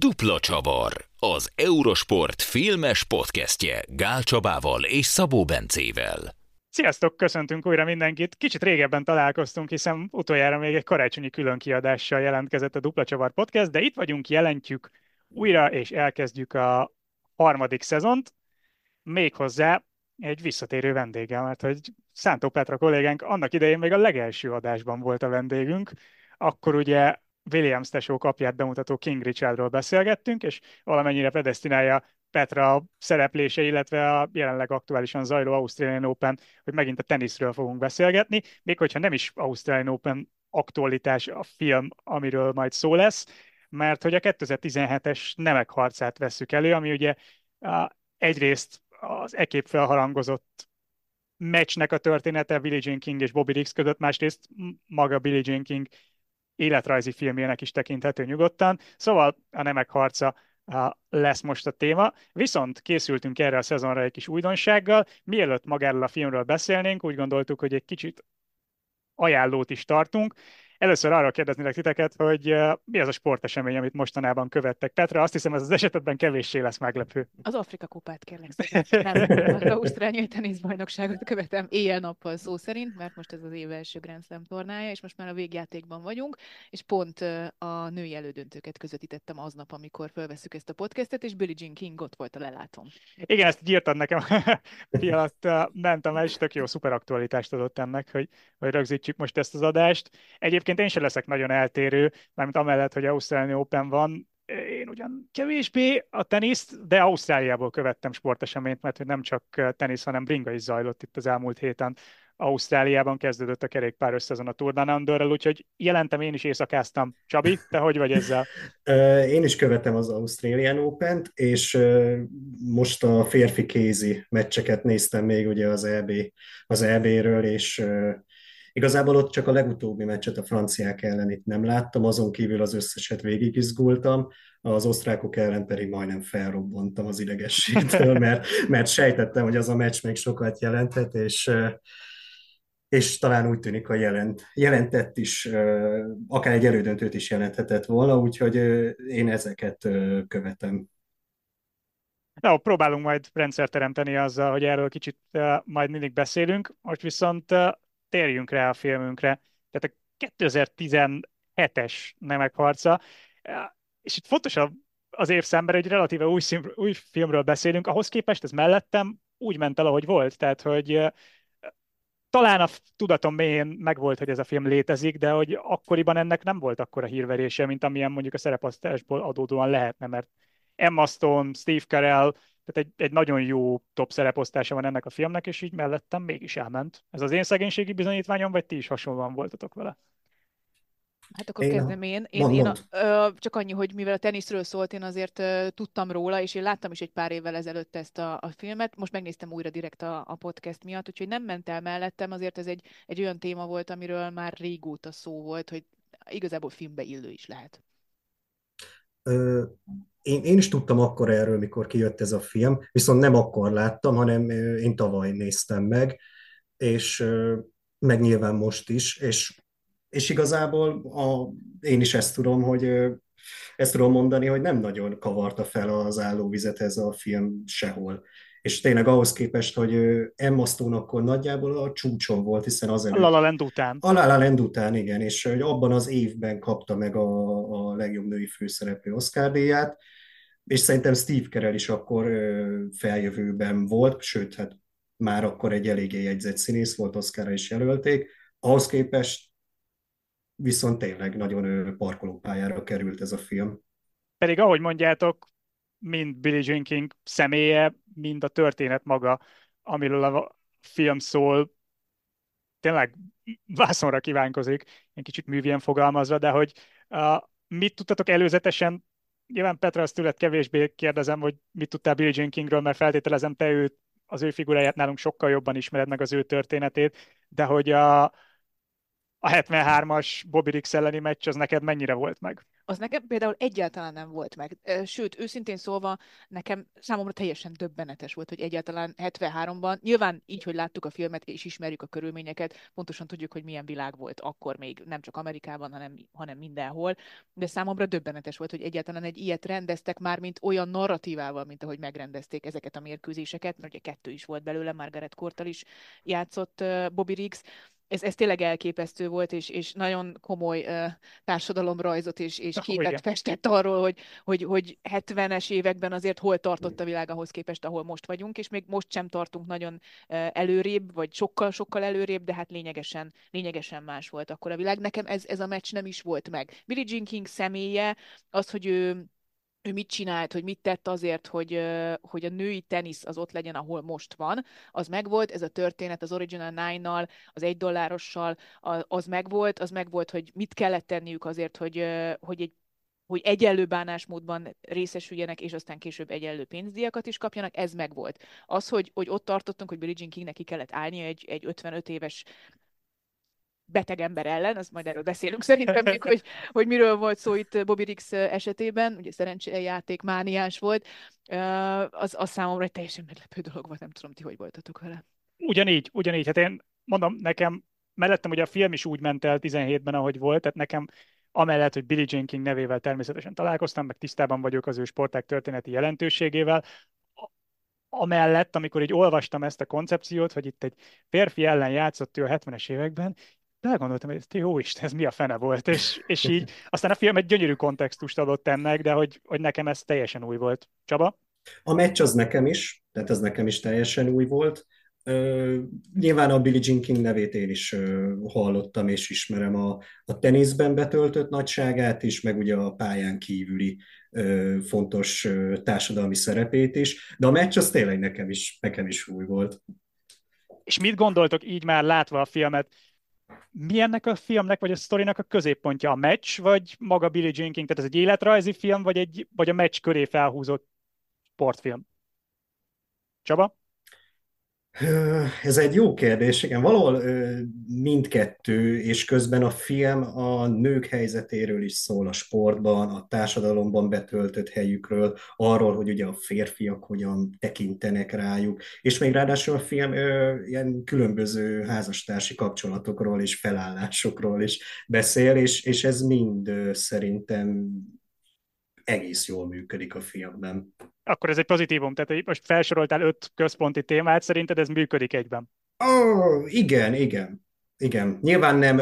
Dupla Csavar, az Eurosport filmes podcastje Gál Csabával és Szabó Bencével. Sziasztok, köszöntünk újra mindenkit. Kicsit régebben találkoztunk, hiszen utoljára még egy karácsonyi különkiadással jelentkezett a Dupla Csavar podcast, de itt vagyunk, jelentjük újra, és elkezdjük a harmadik szezont, méghozzá egy visszatérő vendéggel, mert hogy Szántó Petra kollégánk annak idején még a legelső adásban volt a vendégünk, akkor ugye Williams tesó kapját bemutató King Richardról beszélgettünk, és valamennyire predestinálja Petra szereplése, illetve a jelenleg aktuálisan zajló Australian Open, hogy megint a teniszről fogunk beszélgetni, még hogyha nem is Australian Open aktualitás a film, amiről majd szó lesz, mert hogy a 2017-es nemek harcát vesszük elő, ami ugye egyrészt az ekép felharangozott meccsnek a története Billie Jean King és Bobby Riggs között, másrészt maga Billie Jean King életrajzi filmjének is tekinthető nyugodtan. Szóval a nemek harca lesz most a téma. Viszont készültünk erre a szezonra egy kis újdonsággal. Mielőtt magáról a filmről beszélnénk, úgy gondoltuk, hogy egy kicsit ajánlót is tartunk. Először arra kérdeznélek titeket, hogy mi az a sportesemény, amit mostanában követtek. Petra, azt hiszem, ez az esetben kevéssé lesz meglepő. Az Afrika kupát kérlek szépen. Nem, az Ausztráliai teniszbajnokságot követem éjjel-nappal szó szerint, mert most ez az év első Grand Slam tornája, és most már a végjátékban vagyunk, és pont a női elődöntőket közvetítettem aznap, amikor felveszük ezt a podcastet, és Billie Jean King ott volt a lelátón. Igen, ezt írtad nekem, miatt mentem el, és tök jó szuper aktualitást adott ennek, hogy, hogy rögzítsük most ezt az adást. Egyébként Egyébként én sem leszek nagyon eltérő, mármint amellett, hogy Ausztrália Open van, én ugyan kevésbé a teniszt, de Ausztráliából követtem sporteseményt, mert hogy nem csak tenisz, hanem bringa is zajlott itt az elmúlt héten. Ausztráliában kezdődött a kerékpár összezon a Tour Down Under-rel, úgyhogy jelentem én is éjszakáztam. Csabi, te hogy vagy ezzel? Én is követem az Australian Open-t, és most a férfi kézi meccseket néztem még ugye az EB, az EB-ről, és Igazából ott csak a legutóbbi meccset a franciák ellen itt nem láttam, azon kívül az összeset végig izgultam, az osztrákok ellen pedig majdnem felrobbantam az idegességtől, mert, mert sejtettem, hogy az a meccs még sokat jelentett, és és talán úgy tűnik, hogy jelent, jelentett is, akár egy elődöntőt is jelenthetett volna, úgyhogy én ezeket követem. Na, próbálunk majd rendszert teremteni azzal, hogy erről kicsit majd mindig beszélünk. Most viszont térjünk rá a filmünkre. Tehát a 2017-es Nemek harca, és itt fontos az évszámban, egy relatíve új, szín, új filmről beszélünk, ahhoz képest ez mellettem úgy ment el, ahogy volt. Tehát, hogy talán a tudatom mélyén megvolt, hogy ez a film létezik, de hogy akkoriban ennek nem volt akkora hírverése, mint amilyen mondjuk a szereposztásból adódóan lehetne, mert Emma Stone, Steve Carell, tehát egy, egy nagyon jó top szereposztása van ennek a filmnek, és így mellettem mégis elment. Ez az én szegénységi bizonyítványom, vagy ti is hasonlóan voltatok vele? Hát akkor én kezdem én. Én, mond, én a, ö, csak annyi, hogy mivel a teniszről szólt, én azért ö, tudtam róla, és én láttam is egy pár évvel ezelőtt ezt a, a filmet. Most megnéztem újra direkt a, a podcast miatt, úgyhogy nem ment el mellettem, azért ez egy, egy olyan téma volt, amiről már régóta szó volt, hogy igazából filmbe illő is lehet. Ö, én, én is tudtam akkor erről, mikor kijött ez a film, viszont nem akkor láttam, hanem én tavaly néztem meg, és meg nyilván most is, és, és igazából a, én is ezt tudom, hogy ezt tudom mondani, hogy nem nagyon kavarta fel az állóvizet ez a film sehol. És tényleg ahhoz képest, hogy Emma Stone akkor nagyjából a csúcson volt, hiszen az előtt... A La La után. A La La után, igen, és hogy abban az évben kapta meg a legjobb női főszereplő Oscar díját, és szerintem Steve Carell is akkor feljövőben volt, sőt, hát már akkor egy eléggé jegyzett színész volt, Oscarra is jelölték. Ahhoz képest viszont tényleg nagyon parkolópályára került ez a film. Pedig ahogy mondjátok, mind Billie Jean King személye, mind a történet maga, amiről a film szól, tényleg vászonra kívánkozik, egy kicsit művien fogalmazva, de hogy mit tudtatok előzetesen nyilván Petra, azt tőled kevésbé kérdezem, hogy mit tudtál Billie Jean Kingről, mert feltételezem te őt, az ő figuráját nálunk sokkal jobban ismered meg az ő történetét, de hogy a, a 73-as Bobby Riggs elleni meccs az neked mennyire volt meg? Az nekem például egyáltalán nem volt meg. Sőt, őszintén szólva, nekem számomra teljesen döbbenetes volt, hogy egyáltalán 73-ban, nyilván így, hogy láttuk a filmet és ismerjük a körülményeket, pontosan tudjuk, hogy milyen világ volt akkor még, nem csak Amerikában, hanem, hanem mindenhol, de számomra döbbenetes volt, hogy egyáltalán egy ilyet rendeztek már, mint olyan narratívával, mint ahogy megrendezték ezeket a mérkőzéseket, mert ugye kettő is volt belőle, Margaret Kortal is játszott Bobby Riggs, ez, ez tényleg elképesztő volt, és, és nagyon komoly uh, társadalomrajzot és, és képet igen. festett arról, hogy, hogy, hogy 70-es években azért hol tartott a világ ahhoz képest, ahol most vagyunk, és még most sem tartunk nagyon uh, előrébb, vagy sokkal-sokkal előrébb, de hát lényegesen, lényegesen más volt akkor a világ. Nekem ez, ez a meccs nem is volt meg. Billie Jean King személye, az, hogy ő ő mit csinált, hogy mit tett azért, hogy, hogy a női tenisz az ott legyen, ahol most van, az megvolt, ez a történet az Original Nine-nal, az egy dollárossal, az megvolt, az megvolt, hogy mit kellett tenniük azért, hogy, hogy egy hogy egyenlő bánásmódban részesüljenek, és aztán később egyenlő pénzdíjakat is kapjanak, ez megvolt. Az, hogy, hogy ott tartottunk, hogy Billie Jean Kingnek ki kellett állnia egy, egy 55 éves beteg ember ellen, az majd erről beszélünk szerintem még, hogy, hogy miről volt szó itt Bobby Riggs esetében, ugye szerencséjáték mániás volt, az, az számomra egy teljesen meglepő dolog volt, nem tudom, ti hogy voltatok vele. Ugyanígy, ugyanígy, hát én mondom, nekem mellettem ugye a film is úgy ment el 17-ben, ahogy volt, tehát nekem amellett, hogy Billy Jean King nevével természetesen találkoztam, meg tisztában vagyok az ő sporták történeti jelentőségével, amellett, amikor így olvastam ezt a koncepciót, hogy itt egy férfi ellen játszott ő a 70-es években, de elgondoltam, hogy ez jó Isten, ez mi a fene volt, és, és így aztán a film egy gyönyörű kontextust adott ennek, de hogy, hogy nekem ez teljesen új volt. Csaba? A meccs az nekem is, tehát ez nekem is teljesen új volt. Uh, nyilván a Billie Jean King nevét én is uh, hallottam és ismerem a, a teniszben betöltött nagyságát is, meg ugye a pályán kívüli uh, fontos társadalmi szerepét is, de a meccs az tényleg nekem is, nekem is új volt. És mit gondoltok így már látva a filmet? Mi ennek a filmnek, vagy a sztorinak a középpontja? A meccs, vagy maga Billy Jean King? Tehát ez egy életrajzi film, vagy, egy, vagy a meccs köré felhúzott sportfilm? Csaba? Ez egy jó kérdés, igen, valahol mindkettő, és közben a film a nők helyzetéről is szól a sportban, a társadalomban betöltött helyükről, arról, hogy ugye a férfiak hogyan tekintenek rájuk, és még ráadásul a film ilyen különböző házastársi kapcsolatokról és felállásokról is beszél, és, és ez mind szerintem egész jól működik a filmben. Akkor ez egy pozitívum, tehát most felsoroltál öt központi témát, szerinted ez működik egyben? Oh, igen, igen. Igen, nyilván nem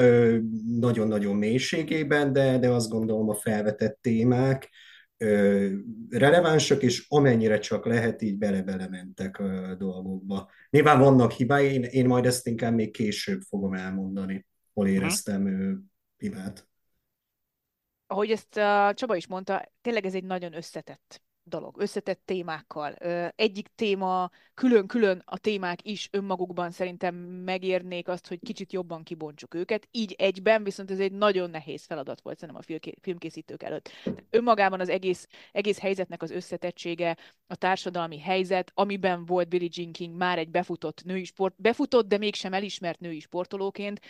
nagyon-nagyon mélységében, de, de azt gondolom a felvetett témák ö, relevánsak, és amennyire csak lehet, így bele-bele mentek a dolgokba. Nyilván vannak hibái, én, én majd ezt inkább még később fogom elmondani, hol mhm. éreztem uh-huh. hibát ahogy ezt a Csaba is mondta, tényleg ez egy nagyon összetett dolog, összetett témákkal. Egyik téma, külön-külön a témák is önmagukban szerintem megérnék azt, hogy kicsit jobban kibontsuk őket. Így egyben viszont ez egy nagyon nehéz feladat volt szerintem a filmkészítők előtt. Önmagában az egész, egész helyzetnek az összetettsége, a társadalmi helyzet, amiben volt Billie Jean King már egy befutott női sport, befutott, de mégsem elismert női sportolóként,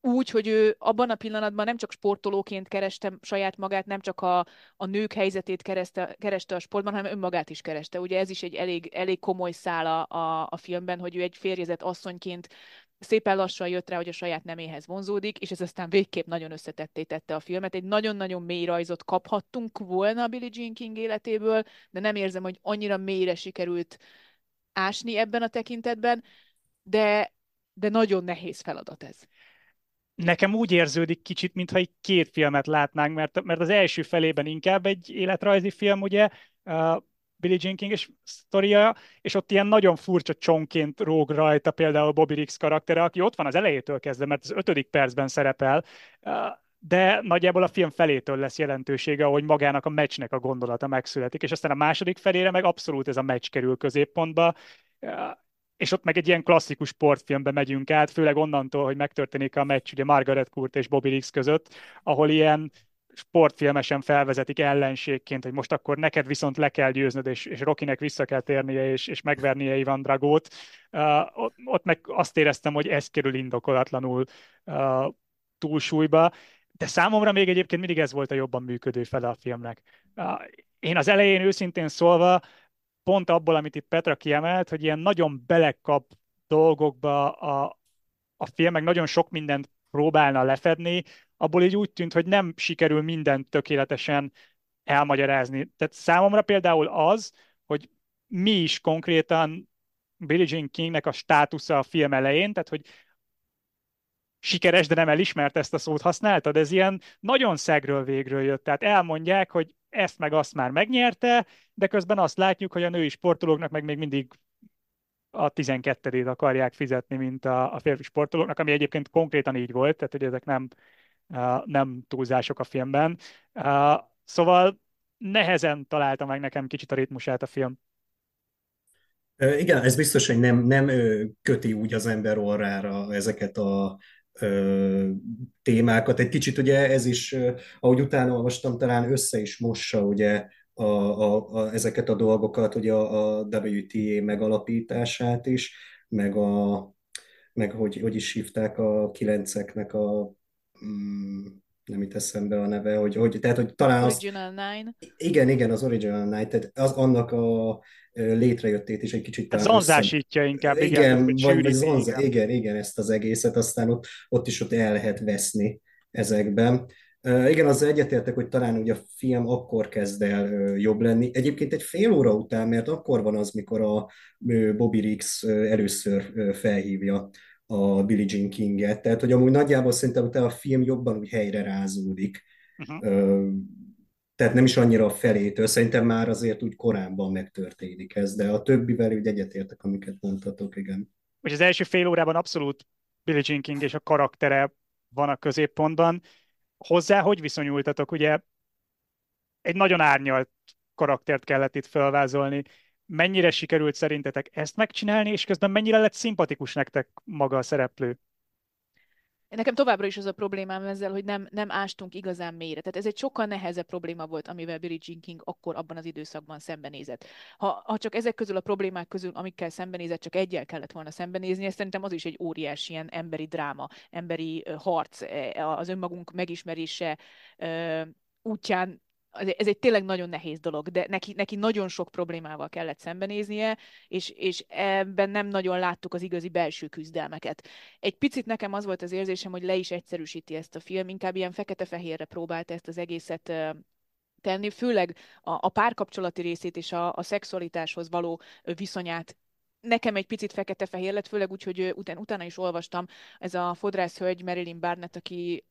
úgy, hogy ő abban a pillanatban nem csak sportolóként kereste saját magát, nem csak a, a nők helyzetét kereste, kereste a sportban, hanem önmagát is kereste. Ugye ez is egy elég, elég komoly szála a, a filmben, hogy ő egy férjezett asszonyként szépen lassan jött rá, hogy a saját neméhez vonzódik, és ez aztán végképp nagyon összetetté tette a filmet. Egy nagyon-nagyon mély rajzot kaphattunk volna a Billie Jean King életéből, de nem érzem, hogy annyira mélyre sikerült ásni ebben a tekintetben, de, de nagyon nehéz feladat ez nekem úgy érződik kicsit, mintha egy két filmet látnánk, mert, mert az első felében inkább egy életrajzi film, ugye, uh, Billie Jean és sztoria, és ott ilyen nagyon furcsa csonként róg rajta például Bobby Riggs karaktere, aki ott van az elejétől kezdve, mert az ötödik percben szerepel, de nagyjából a film felétől lesz jelentősége, hogy magának a meccsnek a gondolata megszületik, és aztán a második felére meg abszolút ez a meccs kerül középpontba, és ott meg egy ilyen klasszikus sportfilmbe megyünk át, főleg onnantól, hogy megtörténik a meccs ugye Margaret Court és Bobby Riggs között, ahol ilyen sportfilmesen felvezetik ellenségként, hogy most akkor neked viszont le kell győznöd, és, és Rokinek vissza kell térnie, és, és megvernie Ivan Dragót. Uh, ott, meg azt éreztem, hogy ez kerül indokolatlanul uh, túlsúlyba, de számomra még egyébként mindig ez volt a jobban működő fele a filmnek. Én az elején őszintén szólva, pont abból, amit itt Petra kiemelt, hogy ilyen nagyon belekap dolgokba a, a film, meg nagyon sok mindent próbálna lefedni, abból így úgy tűnt, hogy nem sikerül mindent tökéletesen elmagyarázni. Tehát számomra például az, hogy mi is konkrétan Billie Jean Kingnek a státusza a film elején, tehát hogy sikeres, de nem elismert ezt a szót használtad, ez ilyen nagyon szegről végről jött. Tehát elmondják, hogy ezt meg azt már megnyerte, de közben azt látjuk, hogy a női sportolóknak meg még mindig a 12-ét akarják fizetni, mint a, a férfi sportolóknak, ami egyébként konkrétan így volt, tehát hogy ezek nem, nem túlzások a filmben. Szóval nehezen találta meg nekem kicsit a ritmusát a film. Igen, ez biztos, hogy nem, nem köti úgy az ember orrára ezeket a témákat. Egy kicsit ugye ez is, ahogy utána olvastam, talán össze is mossa ugye a, a, a, ezeket a dolgokat, ugye a, a WTA megalapítását is, meg a meg hogy, hogy is hívták a kilenceknek a mm, nem itt eszembe a neve, hogy, hogy tehát, hogy talán az... Original Nine. Igen, igen, az Original Nine, tehát az, annak a létrejöttét is egy kicsit... Ez zonzásítja inkább, igen. Igen, vagy, vagy zonza, igen. igen, igen, ezt az egészet, aztán ott, ott is ott el lehet veszni ezekben. Uh, igen, az egyetértek, hogy talán ugye a film akkor kezd el uh, jobb lenni. Egyébként egy fél óra után, mert akkor van az, mikor a uh, Bobby Riggs először felhívja a Billie Jean Kinget. Tehát, hogy amúgy nagyjából szerintem utána a film jobban úgy helyre rázódik. Uh-huh. Tehát nem is annyira a felétől, szerintem már azért úgy korábban megtörténik ez, de a többivel úgy egyetértek, amiket mondhatok, igen. Hogy az első fél órában abszolút Billie Jean King és a karaktere van a középpontban. Hozzá hogy viszonyultatok? Ugye egy nagyon árnyalt karaktert kellett itt felvázolni mennyire sikerült szerintetek ezt megcsinálni, és közben mennyire lett szimpatikus nektek maga a szereplő? Nekem továbbra is az a problémám ezzel, hogy nem, nem ástunk igazán mélyre. Tehát ez egy sokkal nehezebb probléma volt, amivel Billie Jean King akkor abban az időszakban szembenézett. Ha, ha csak ezek közül a problémák közül, amikkel szembenézett, csak egyel kellett volna szembenézni, ez szerintem az is egy óriási ilyen emberi dráma, emberi harc, e, az önmagunk megismerése útján ez egy tényleg nagyon nehéz dolog, de neki, neki nagyon sok problémával kellett szembenéznie, és, és ebben nem nagyon láttuk az igazi belső küzdelmeket. Egy picit nekem az volt az érzésem, hogy le is egyszerűsíti ezt a film, inkább ilyen fekete-fehérre próbálta ezt az egészet tenni, főleg a, a párkapcsolati részét és a, a szexualitáshoz való viszonyát nekem egy picit fekete-fehér lett, főleg úgy, hogy után, utána is olvastam, ez a fodrászhölgy Marilyn Barnett, aki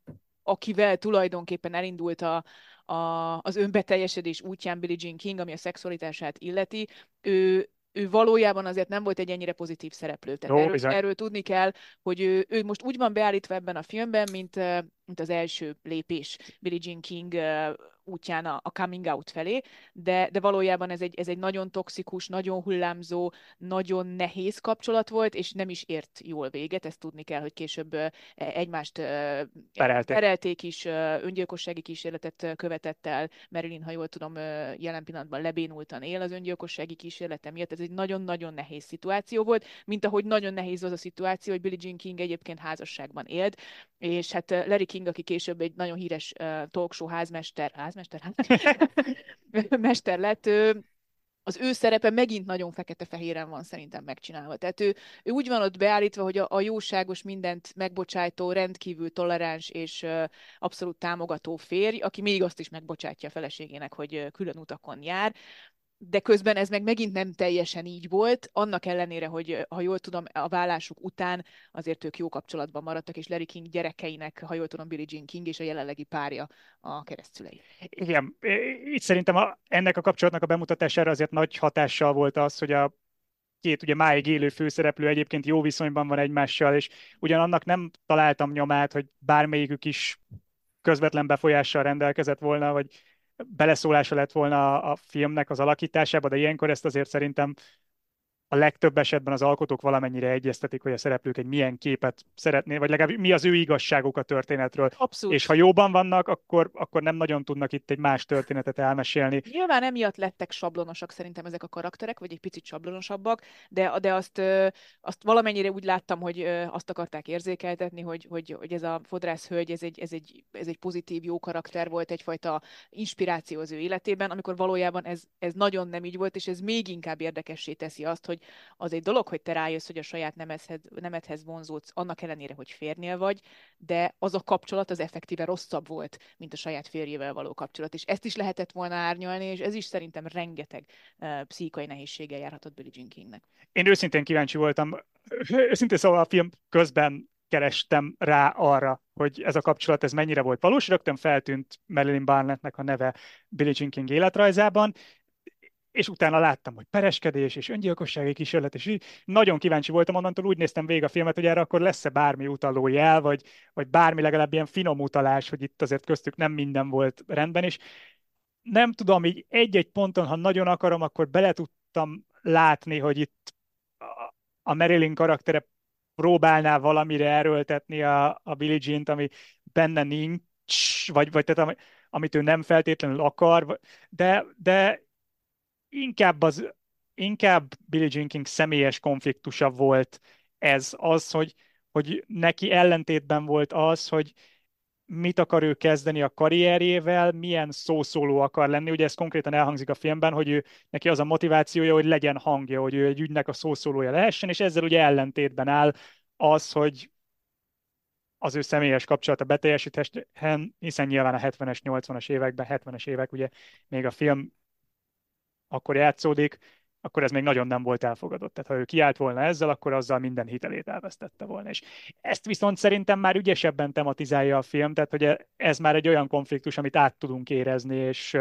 akivel tulajdonképpen elindult a, a, az önbeteljesedés útján Billie Jean King, ami a szexualitását illeti, ő, ő valójában azért nem volt egy ennyire pozitív szereplő. Tehát Jó, erről, erről tudni kell, hogy ő, ő most úgy van beállítva ebben a filmben, mint, mint az első lépés Billie Jean King útján a, a coming out felé, de, de valójában ez egy, ez egy nagyon toxikus, nagyon hullámzó, nagyon nehéz kapcsolat volt, és nem is ért jól véget, ezt tudni kell, hogy később egymást perelték, perelték is, öngyilkossági kísérletet követett el, Marilyn, ha jól tudom, jelen pillanatban lebénultan él az öngyilkossági kísérlete miatt, ez egy nagyon-nagyon nehéz szituáció volt, mint ahogy nagyon nehéz az a szituáció, hogy Billie Jean King egyébként házasságban élt, és hát Larry King, aki később egy nagyon híres talkshow házmester, ház házmester, mester lett, ő, az ő szerepe megint nagyon fekete-fehéren van szerintem megcsinálva. Tehát ő, ő úgy van ott beállítva, hogy a, a jóságos, mindent megbocsájtó, rendkívül toleráns és uh, abszolút támogató férj, aki még azt is megbocsátja a feleségének, hogy uh, külön utakon jár de közben ez meg megint nem teljesen így volt, annak ellenére, hogy ha jól tudom, a vállásuk után azért ők jó kapcsolatban maradtak, és Larry King gyerekeinek, ha jól tudom, Billie Jean King és a jelenlegi párja a keresztülei. Igen, itt szerintem a, ennek a kapcsolatnak a bemutatására azért nagy hatással volt az, hogy a két ugye máig élő főszereplő egyébként jó viszonyban van egymással, és ugyanannak nem találtam nyomát, hogy bármelyikük is közvetlen befolyással rendelkezett volna, vagy beleszólása lett volna a filmnek az alakításába, de ilyenkor ezt azért szerintem a legtöbb esetben az alkotók valamennyire egyeztetik, hogy a szereplők egy milyen képet szeretné, vagy legalább mi az ő igazságuk a történetről. Abszolút. És ha jóban vannak, akkor, akkor nem nagyon tudnak itt egy más történetet elmesélni. Nyilván emiatt lettek sablonosak szerintem ezek a karakterek, vagy egy picit sablonosabbak, de, de azt, azt valamennyire úgy láttam, hogy azt akarták érzékeltetni, hogy, hogy, hogy ez a fodrász hölgy, ez egy, ez, egy, ez egy pozitív, jó karakter volt, egyfajta inspiráció az ő életében, amikor valójában ez, ez nagyon nem így volt, és ez még inkább érdekessé teszi azt, hogy az egy dolog, hogy te rájössz, hogy a saját nemedhez, nemedhez vonzódsz, annak ellenére, hogy férnél vagy, de az a kapcsolat az effektíve rosszabb volt, mint a saját férjével való kapcsolat. És ezt is lehetett volna árnyalni, és ez is szerintem rengeteg uh, pszichai nehézséggel járhatott Billie Jean Kingnek. Én őszintén kíváncsi voltam, őszintén szóval a film közben kerestem rá arra, hogy ez a kapcsolat ez mennyire volt valós. Rögtön feltűnt Marilyn Barnettnek a neve Billie Jean King életrajzában, és utána láttam, hogy pereskedés és öngyilkossági kísérlet, és így nagyon kíváncsi voltam, onnantól úgy néztem végig a filmet, hogy erre akkor lesz-e bármi utaló jel, vagy, vagy bármi legalább ilyen finom utalás, hogy itt azért köztük nem minden volt rendben, és nem tudom, így egy-egy ponton, ha nagyon akarom, akkor bele tudtam látni, hogy itt a Marilyn karaktere próbálná valamire erőltetni a, a Billie Jean-t, ami benne nincs, vagy, vagy tehát ami, amit ő nem feltétlenül akar, de, de inkább, az, inkább Billie Jean King személyes konfliktusa volt ez az, hogy, hogy neki ellentétben volt az, hogy mit akar ő kezdeni a karrierjével, milyen szószóló akar lenni. Ugye ez konkrétan elhangzik a filmben, hogy ő, neki az a motivációja, hogy legyen hangja, hogy ő egy ügynek a szószólója lehessen, és ezzel ugye ellentétben áll az, hogy az ő személyes kapcsolata beteljesíthetően, hiszen nyilván a 70-es, 80-as években, 70-es évek, ugye még a film akkor játszódik, akkor ez még nagyon nem volt elfogadott. Tehát ha ő kiállt volna ezzel, akkor azzal minden hitelét elvesztette volna. És ezt viszont szerintem már ügyesebben tematizálja a film, tehát hogy ez már egy olyan konfliktus, amit át tudunk érezni, és,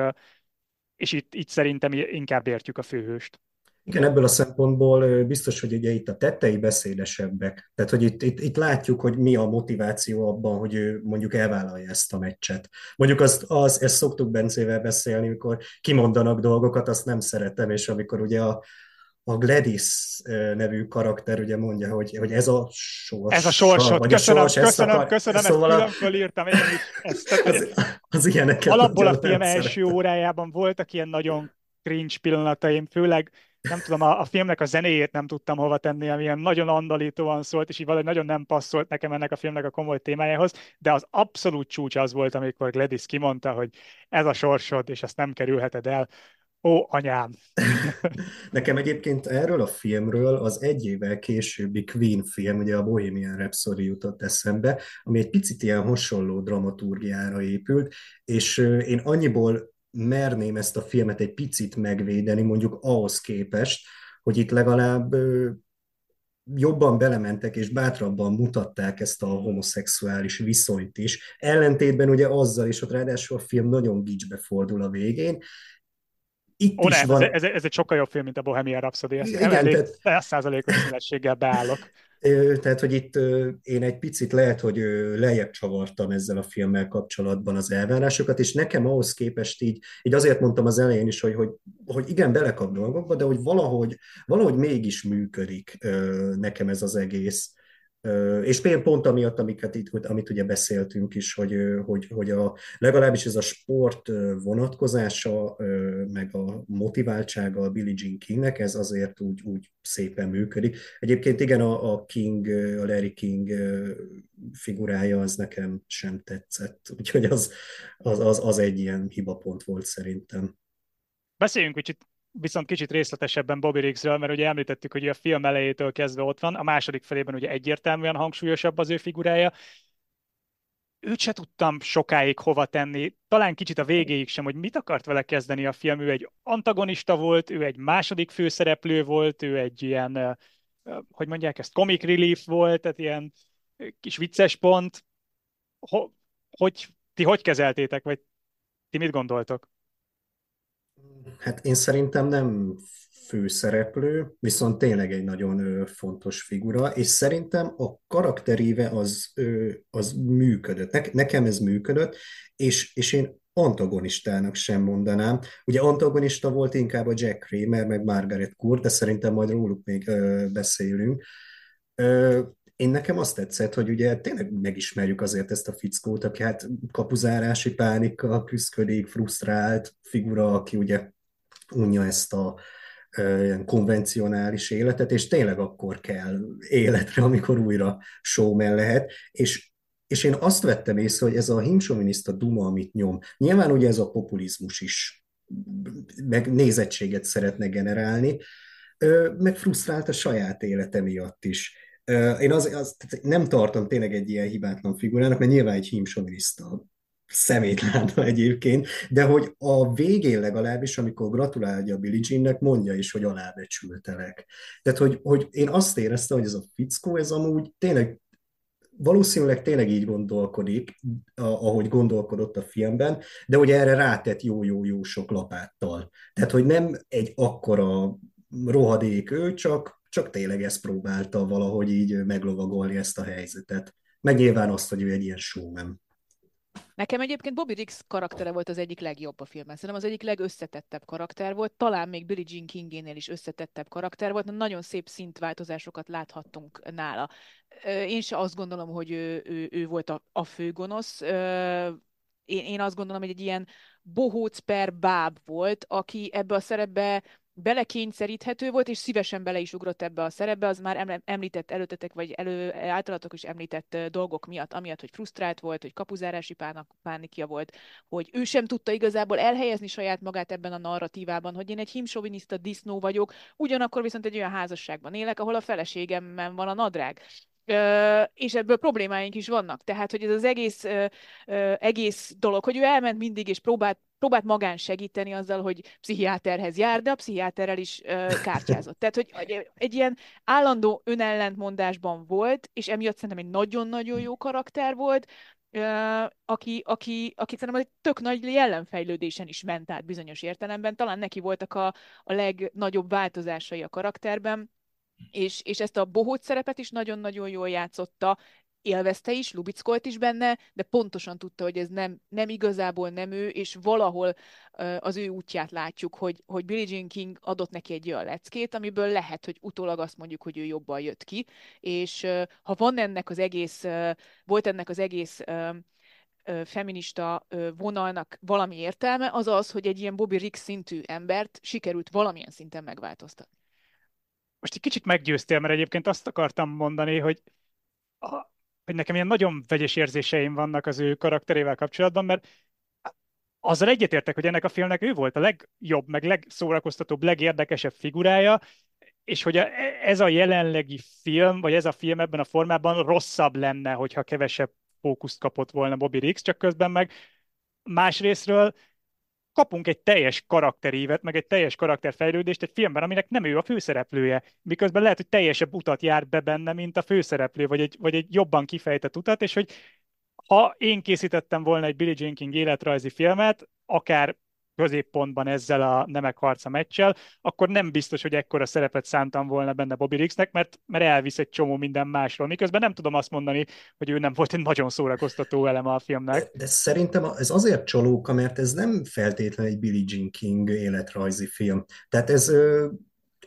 és itt, itt szerintem inkább értjük a főhőst. Igen, ebből a szempontból biztos, hogy ugye itt a tettei beszédesebbek. Tehát, hogy itt, itt, itt látjuk, hogy mi a motiváció abban, hogy ő mondjuk elvállalja ezt a meccset. Mondjuk azt, az, ezt szoktuk Bencével beszélni, amikor kimondanak dolgokat, azt nem szeretem, és amikor ugye a, a Gladys nevű karakter ugye mondja, hogy, hogy ez a sors. Ez a sorsot, köszönöm, a sors, köszönöm, akar, köszönöm, szóval ezt külön fölírtam én is. Ezt, az, az ilyeneket Alapból a film első szeretem. órájában voltak ilyen nagyon cringe pillanataim, főleg nem tudom, a, a filmnek a zenéjét nem tudtam hova tenni, ami ilyen nagyon andalítóan szólt, és így valahogy nagyon nem passzolt nekem ennek a filmnek a komoly témájához, de az abszolút csúcs az volt, amikor Gladys kimondta, hogy ez a sorsod, és ezt nem kerülheted el. Ó, anyám! Nekem egyébként erről a filmről az egy évvel későbbi Queen film, ugye a Bohemian Rhapsody jutott eszembe, ami egy picit ilyen hasonló dramaturgiára épült, és én annyiból merném ezt a filmet egy picit megvédeni, mondjuk ahhoz képest, hogy itt legalább jobban belementek és bátrabban mutatták ezt a homoszexuális viszonyt is. Ellentétben ugye azzal is, hogy ráadásul a film nagyon gicsbe fordul a végén. Itt Ó, is ne, van... ez, ez, ez, egy sokkal jobb film, mint a Bohemian Rhapsody. Ezt Igen, tehát... százalékos szívességgel beállok. Tehát, hogy itt én egy picit lehet, hogy lejjebb csavartam ezzel a filmmel kapcsolatban az elvárásokat, és nekem ahhoz képest így, így azért mondtam az elején is, hogy, hogy, hogy igen, belekap dolgokba, de hogy valahogy, valahogy mégis működik nekem ez az egész. És például pont amiatt, amiket itt, amit ugye beszéltünk is, hogy, hogy, hogy a, legalábbis ez a sport vonatkozása, meg a motiváltsága a Billie Jean Kingnek, ez azért úgy, úgy szépen működik. Egyébként igen, a, a King, a Larry King figurája az nekem sem tetszett, úgyhogy az, az, az, az egy ilyen hibapont volt szerintem. Beszéljünk kicsit viszont kicsit részletesebben Bobby Riggsről, mert ugye említettük, hogy a film elejétől kezdve ott van, a második felében ugye egyértelműen hangsúlyosabb az ő figurája. Őt se tudtam sokáig hova tenni, talán kicsit a végéig sem, hogy mit akart vele kezdeni a film. Ő egy antagonista volt, ő egy második főszereplő volt, ő egy ilyen, hogy mondják ezt, comic relief volt, tehát ilyen kis vicces pont. Hogy, ti hogy kezeltétek, vagy ti mit gondoltok? Hát én szerintem nem főszereplő, viszont tényleg egy nagyon fontos figura, és szerintem a karakteríve az, az működött. nekem ez működött, és, és én antagonistának sem mondanám. Ugye antagonista volt inkább a Jack Kramer, meg Margaret Court, de szerintem majd róluk még ö, beszélünk. Ö, én nekem azt tetszett, hogy ugye tényleg megismerjük azért ezt a fickót, aki hát kapuzárási pánikkal küzdködik, frusztrált figura, aki ugye unja ezt a ilyen konvencionális életet, és tényleg akkor kell életre, amikor újra showman lehet, és és én azt vettem észre, hogy ez a himsoviniszta duma, amit nyom, nyilván ugye ez a populizmus is, meg nézettséget szeretne generálni, meg frusztrált a saját élete miatt is. Én az, az, nem tartom tényleg egy ilyen hibátlan figurának, mert nyilván egy himsoviniszta szemétláda egyébként, de hogy a végén legalábbis, amikor gratulálja a Billie Jeannek, mondja is, hogy alábecsültelek. Tehát, hogy, hogy én azt éreztem, hogy ez a fickó, ez amúgy tényleg valószínűleg tényleg így gondolkodik, ahogy gondolkodott a filmben, de hogy erre rátett jó-jó-jó sok lapáttal. Tehát, hogy nem egy akkora rohadék ő, csak, csak tényleg ezt próbálta valahogy így meglovagolni ezt a helyzetet. Meg nyilván azt, hogy ő egy ilyen showman. Nekem egyébként Bobby Riggs karaktere volt az egyik legjobb a filmben. Szerintem az egyik legösszetettebb karakter volt, talán még Billie Jean Kingénél is összetettebb karakter volt, nagyon szép szintváltozásokat láthattunk nála. Én se azt gondolom, hogy ő, ő, ő volt a, a főgonosz. Én, én azt gondolom, hogy egy ilyen bohóc per báb volt, aki ebbe a szerepbe belekényszeríthető volt, és szívesen bele is ugrott ebbe a szerepbe, az már említett előttetek, vagy elő, általatok is említett dolgok miatt, amiatt, hogy frusztrált volt, hogy kapuzárási pának, pánikja volt, hogy ő sem tudta igazából elhelyezni saját magát ebben a narratívában, hogy én egy himsoviniszta disznó vagyok, ugyanakkor viszont egy olyan házasságban élek, ahol a feleségemben van a nadrág és ebből problémáink is vannak. Tehát, hogy ez az egész, egész dolog, hogy ő elment mindig, és próbált, próbált magán segíteni azzal, hogy pszichiáterhez jár, de a pszichiáterrel is kártyázott. Tehát, hogy egy ilyen állandó önellentmondásban volt, és emiatt szerintem egy nagyon-nagyon jó karakter volt, aki, aki, aki szerintem egy tök nagy jelenfejlődésen is ment át bizonyos értelemben. Talán neki voltak a, a legnagyobb változásai a karakterben, és, és ezt a bohóc szerepet is nagyon-nagyon jól játszotta, élvezte is, lubickolt is benne, de pontosan tudta, hogy ez nem, nem igazából nem ő, és valahol uh, az ő útját látjuk, hogy, hogy Billie Jean King adott neki egy olyan leckét, amiből lehet, hogy utólag azt mondjuk, hogy ő jobban jött ki, és uh, ha van ennek az egész, uh, volt ennek az egész feminista vonalnak valami értelme, az az, hogy egy ilyen Bobby Rick szintű embert sikerült valamilyen szinten megváltoztatni most egy kicsit meggyőztél, mert egyébként azt akartam mondani, hogy, a, hogy nekem ilyen nagyon vegyes érzéseim vannak az ő karakterével kapcsolatban, mert azzal egyetértek, hogy ennek a filmnek ő volt a legjobb, meg legszórakoztatóbb, legérdekesebb figurája, és hogy a, ez a jelenlegi film, vagy ez a film ebben a formában rosszabb lenne, hogyha kevesebb fókuszt kapott volna Bobby Riggs, csak közben meg másrésztről kapunk egy teljes karakterívet, meg egy teljes karakterfejlődést egy filmben, aminek nem ő a főszereplője, miközben lehet, hogy teljesebb utat jár be benne, mint a főszereplő, vagy egy, vagy egy jobban kifejtett utat, és hogy ha én készítettem volna egy Billie Jean King életrajzi filmet, akár középpontban ezzel a nemek harca meccsel, akkor nem biztos, hogy ekkora szerepet szántam volna benne Bobby Riggsnek, mert, mert elvisz egy csomó minden másról. Miközben nem tudom azt mondani, hogy ő nem volt egy nagyon szórakoztató eleme a filmnek. De, de szerintem ez azért csalóka, mert ez nem feltétlenül egy Billie Jean King életrajzi film. Tehát ez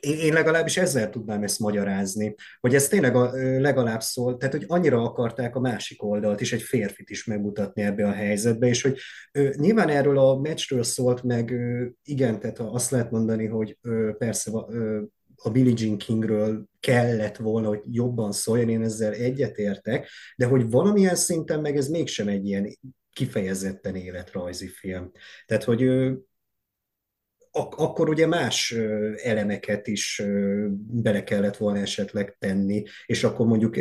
én legalábbis ezzel tudnám ezt magyarázni, hogy ez tényleg a, legalább szól, tehát hogy annyira akarták a másik oldalt is, egy férfit is megmutatni ebbe a helyzetbe, és hogy ö, nyilván erről a meccsről szólt meg, ö, igen, tehát azt lehet mondani, hogy ö, persze ö, a Billie Jean Kingről kellett volna, hogy jobban szóljon, én ezzel egyetértek, de hogy valamilyen szinten meg ez mégsem egy ilyen kifejezetten életrajzi film. Tehát, hogy ak- akkor ugye más elemeket is bele kellett volna esetleg tenni, és akkor mondjuk,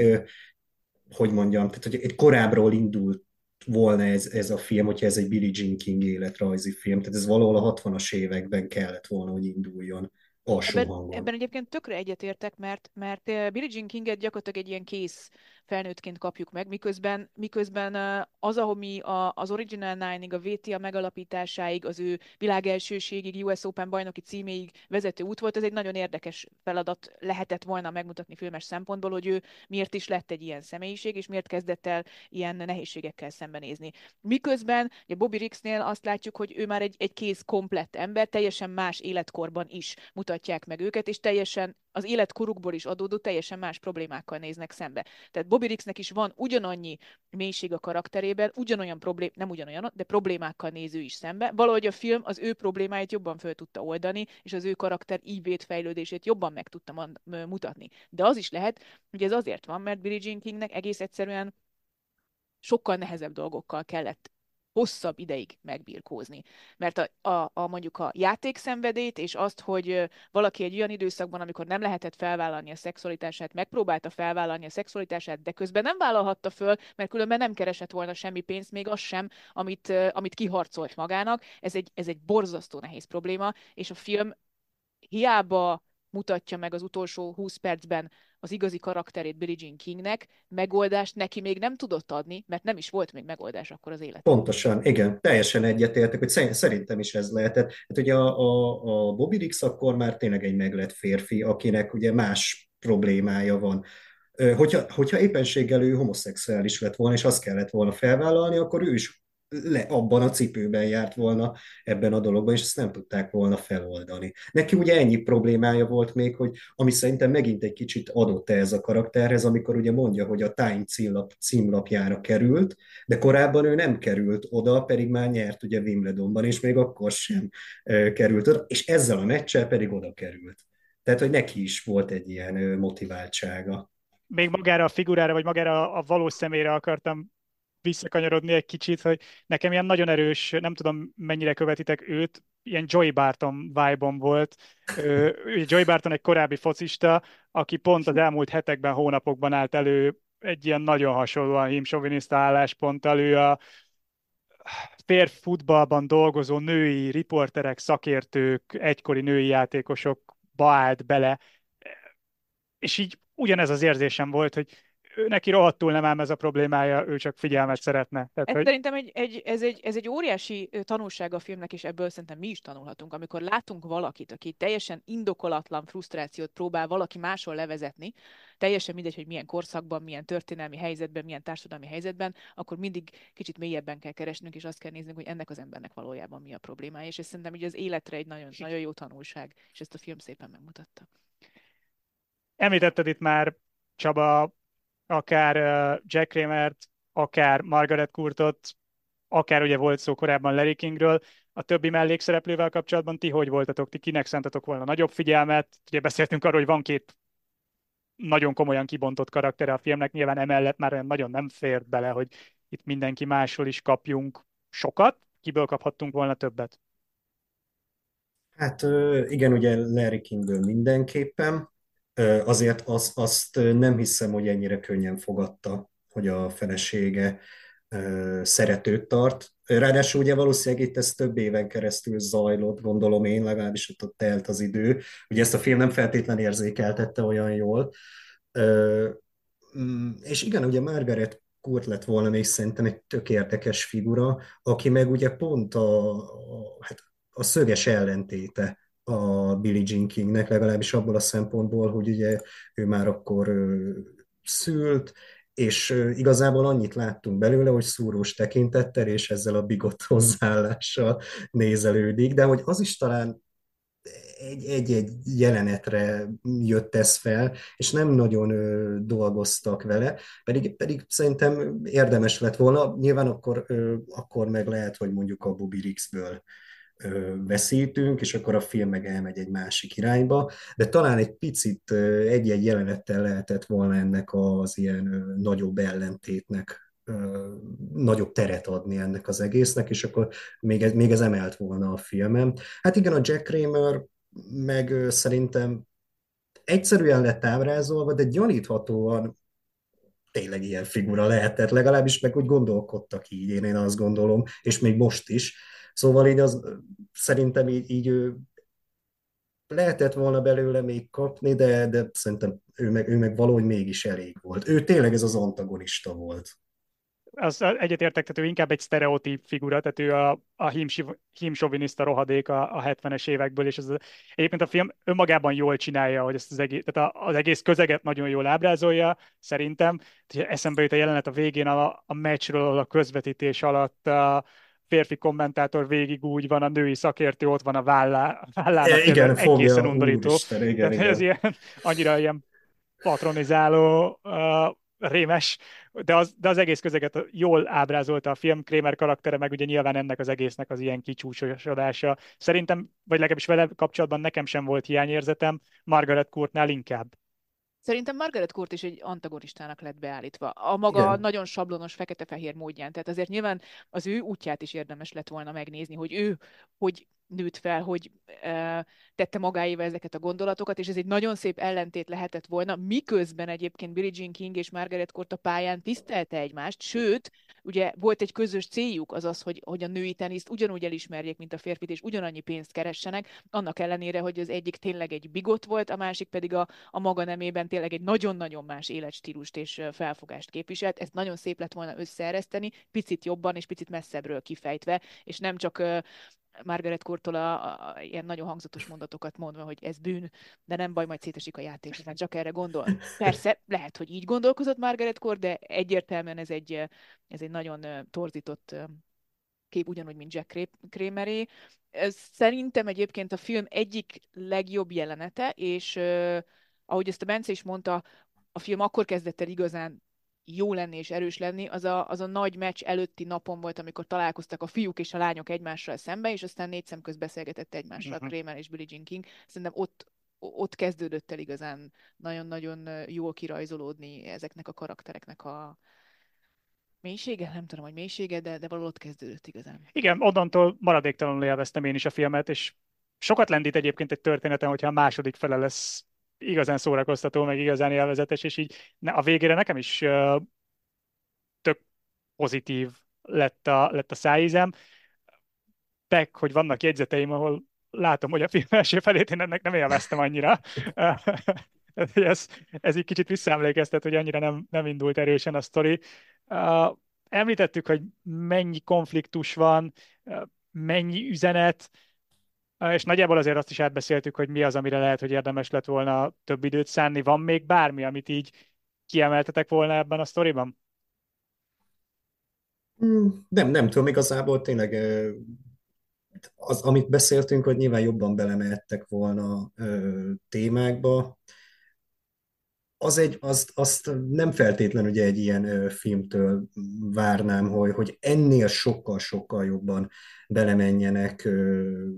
hogy mondjam, tehát hogy egy korábbról indult volna ez, ez a film, hogyha ez egy Billie Jean King életrajzi film, tehát ez valahol a 60-as években kellett volna, hogy induljon alsó ebben, hangon. Ebben egyébként tökre egyetértek, mert, mert Billie Jean Kinget gyakorlatilag egy ilyen kész felnőttként kapjuk meg, miközben, miközben az, ahomi a, az Original Nine-ig, a VTA megalapításáig, az ő világelsőségig, US Open bajnoki címéig vezető út volt, ez egy nagyon érdekes feladat lehetett volna megmutatni filmes szempontból, hogy ő miért is lett egy ilyen személyiség, és miért kezdett el ilyen nehézségekkel szembenézni. Miközben ugye Bobby Rixnél azt látjuk, hogy ő már egy, egy kész komplett ember, teljesen más életkorban is mutatják meg őket, és teljesen az életkorukból is adódó teljesen más problémákkal néznek szembe. Tehát Bobby Rixnek is van ugyanannyi mélység a karakterében, ugyanolyan problém, nem ugyanolyan, de problémákkal néző is szembe. Valahogy a film az ő problémáit jobban föl tudta oldani, és az ő karakter ívét fejlődését jobban meg tudta mutatni. De az is lehet, hogy ez azért van, mert Billie Jean Kingnek egész egyszerűen sokkal nehezebb dolgokkal kellett hosszabb ideig megbirkózni. Mert a, a, a mondjuk a játékszenvedét és azt, hogy valaki egy olyan időszakban, amikor nem lehetett felvállalni a szexualitását, megpróbálta felvállalni a szexualitását, de közben nem vállalhatta föl, mert különben nem keresett volna semmi pénzt, még az sem, amit, amit kiharcolt magának. Ez egy, ez egy borzasztó nehéz probléma, és a film hiába mutatja meg az utolsó 20 percben az igazi karakterét Billie Jean Kingnek, megoldást neki még nem tudott adni, mert nem is volt még megoldás akkor az életben. Pontosan, igen, teljesen egyetértek, hogy szerintem is ez lehetett. Hát ugye a, a, a Bobby Dix akkor már tényleg egy meglett férfi, akinek ugye más problémája van. Hogyha, hogyha éppenséggel ő homoszexuális lett volna, és azt kellett volna felvállalni, akkor ő is le, abban a cipőben járt volna ebben a dologban, és ezt nem tudták volna feloldani. Neki ugye ennyi problémája volt még, hogy ami szerintem megint egy kicsit adott ez a karakterhez, amikor ugye mondja, hogy a Time címlap, címlapjára került, de korábban ő nem került oda, pedig már nyert ugye Wimbledonban, és még akkor sem e, került oda, és ezzel a meccsel pedig oda került. Tehát, hogy neki is volt egy ilyen motiváltsága. Még magára a figurára, vagy magára a valós személyre akartam visszakanyarodni egy kicsit, hogy nekem ilyen nagyon erős, nem tudom mennyire követitek őt, ilyen Joy Barton vibe volt. Joy Barton egy korábbi focista, aki pont az elmúlt hetekben, hónapokban állt elő egy ilyen nagyon hasonlóan hímsoviniszta állásponttal. Ő a férf futballban dolgozó női riporterek, szakértők, egykori női játékosokba állt bele, és így ugyanez az érzésem volt, hogy ő neki rohadtul nem ám ez a problémája, ő csak figyelmet szeretne. Tehát, ez hogy... Szerintem egy, egy, ez, egy, ez egy óriási tanulság a filmnek, és ebből szerintem mi is tanulhatunk. Amikor látunk valakit, aki teljesen indokolatlan frusztrációt próbál valaki máshol levezetni, teljesen mindegy, hogy milyen korszakban, milyen történelmi helyzetben, milyen társadalmi helyzetben, akkor mindig kicsit mélyebben kell keresnünk, és azt kell néznünk, hogy ennek az embernek valójában mi a problémája. És ez szerintem így az életre egy nagyon, nagyon jó tanulság, és ezt a film szépen megmutatta. Említetted itt már Csaba akár Jack Kramert, akár Margaret Kurtot, akár ugye volt szó korábban Larry Kingről, a többi mellékszereplővel kapcsolatban ti hogy voltatok, ti kinek szántatok volna nagyobb figyelmet? Ugye beszéltünk arról, hogy van két nagyon komolyan kibontott karaktere a filmnek, nyilván emellett már olyan nagyon nem fér bele, hogy itt mindenki másról is kapjunk sokat, kiből kaphattunk volna többet? Hát igen, ugye Larry Kingből mindenképpen, azért az, azt nem hiszem, hogy ennyire könnyen fogadta, hogy a felesége szeretőt tart. Ráadásul ugye valószínűleg itt ez több éven keresztül zajlott, gondolom én, legalábbis ott, telt az idő. Ugye ezt a film nem feltétlen érzékeltette olyan jól. Mm, és igen, ugye Margaret Kurt lett volna még szerintem egy tök érdekes figura, aki meg ugye pont a, a, hát a szöges ellentéte a Billie Jean Kingnek, legalábbis abból a szempontból, hogy ugye ő már akkor szült, és igazából annyit láttunk belőle, hogy szúrós tekintettel, és ezzel a bigott hozzáállással nézelődik, de hogy az is talán egy-egy jelenetre jött ez fel, és nem nagyon ö, dolgoztak vele, pedig, pedig szerintem érdemes lett volna. Nyilván akkor, ö, akkor meg lehet, hogy mondjuk a Bobby Rixből veszítünk, és akkor a film meg elmegy egy másik irányba, de talán egy picit egy-egy jelenettel lehetett volna ennek az ilyen nagyobb ellentétnek nagyobb teret adni ennek az egésznek, és akkor még ez, még ez emelt volna a filmem. Hát igen, a Jack Kramer meg szerintem egyszerűen lett ábrázolva, de gyaníthatóan tényleg ilyen figura lehetett, legalábbis meg úgy gondolkodtak így, én, én azt gondolom, és még most is Szóval így az szerintem így, így lehetett volna belőle még kapni, de, de szerintem ő meg, ő meg valahogy mégis elég volt. Ő tényleg ez az antagonista volt az egyetértek, tehát ő inkább egy sztereotíp figura, tehát ő a, a hímsoviniszta rohadék a, a 70-es évekből, és ez, egyébként a film önmagában jól csinálja, hogy ezt az egész, tehát az egész közeget nagyon jól ábrázolja, szerintem. Eszembe jut a jelenet a végén a, a meccsről, a közvetítés alatt a férfi kommentátor végig úgy van, a női szakértő ott van a vállá, vállának, igen, egészen undorító. Úristen, igen, igen. Ez ilyen, annyira ilyen patronizáló uh, rémes, de az, de az egész közeget jól ábrázolta a film, Kramer karaktere, meg ugye nyilván ennek az egésznek az ilyen kicsúcsosodása. Szerintem, vagy legalábbis vele kapcsolatban nekem sem volt hiányérzetem, Margaret Courtnál inkább. Szerintem Margaret Court is egy antagonistának lett beállítva. A maga Igen. nagyon sablonos fekete-fehér módján. Tehát azért nyilván az ő útját is érdemes lett volna megnézni, hogy ő hogy nőtt fel, hogy e, tette magáéva ezeket a gondolatokat, és ez egy nagyon szép ellentét lehetett volna, miközben egyébként Billie Jean King és Margaret Court a pályán tisztelte egymást, sőt, ugye volt egy közös céljuk, az az, hogy, hogy a női teniszt ugyanúgy elismerjék, mint a férfit, és ugyanannyi pénzt keressenek, annak ellenére, hogy az egyik tényleg egy bigot volt, a másik pedig a, a maga nemében tényleg egy nagyon-nagyon más életstílust és felfogást képviselt. Ezt nagyon szép lett volna összeereszteni, picit jobban és picit messzebbről kifejtve, és nem csak Margaret Courtól a, a, a, ilyen nagyon hangzatos mondatokat mondva, hogy ez bűn, de nem baj, majd szétesik a játék, mert csak erre gondol. Persze, lehet, hogy így gondolkozott Margaret Court, de egyértelműen ez egy, ez egy nagyon torzított kép, ugyanúgy, mint Jack Krameré. Ez szerintem egyébként a film egyik legjobb jelenete, és ahogy ezt a Bence is mondta, a film akkor kezdett el igazán jó lenni és erős lenni, az a, az a nagy meccs előtti napon volt, amikor találkoztak a fiúk és a lányok egymással szembe, és aztán négy szem köz beszélgetett egymással uh-huh. Kramer és Billie Jean King. Szerintem ott, ott kezdődött el igazán nagyon-nagyon jól kirajzolódni ezeknek a karaktereknek a mélysége, nem tudom, hogy mélysége, de, de valahol ott kezdődött igazán. Igen, onnantól maradéktalanul élveztem én is a filmet, és sokat lendít egyébként egy történeten, hogyha a második fele lesz igazán szórakoztató, meg igazán élvezetes, és így a végére nekem is tök pozitív lett a, lett a szájízem. Tek, hogy vannak jegyzeteim, ahol látom, hogy a film első felét én ennek nem élveztem annyira. ez, ez így kicsit visszaemlékeztet, hogy annyira nem, nem indult erősen a sztori. Említettük, hogy mennyi konfliktus van, mennyi üzenet, és nagyjából azért azt is átbeszéltük, hogy mi az, amire lehet, hogy érdemes lett volna több időt szánni. Van még bármi, amit így kiemeltetek volna ebben a sztoriban? Hmm, nem, nem tudom, igazából tényleg az, amit beszéltünk, hogy nyilván jobban belemehettek volna témákba, az egy, azt, azt nem feltétlenül ugye egy ilyen ö, filmtől várnám, hogy, hogy ennél sokkal-sokkal jobban belemenjenek ö,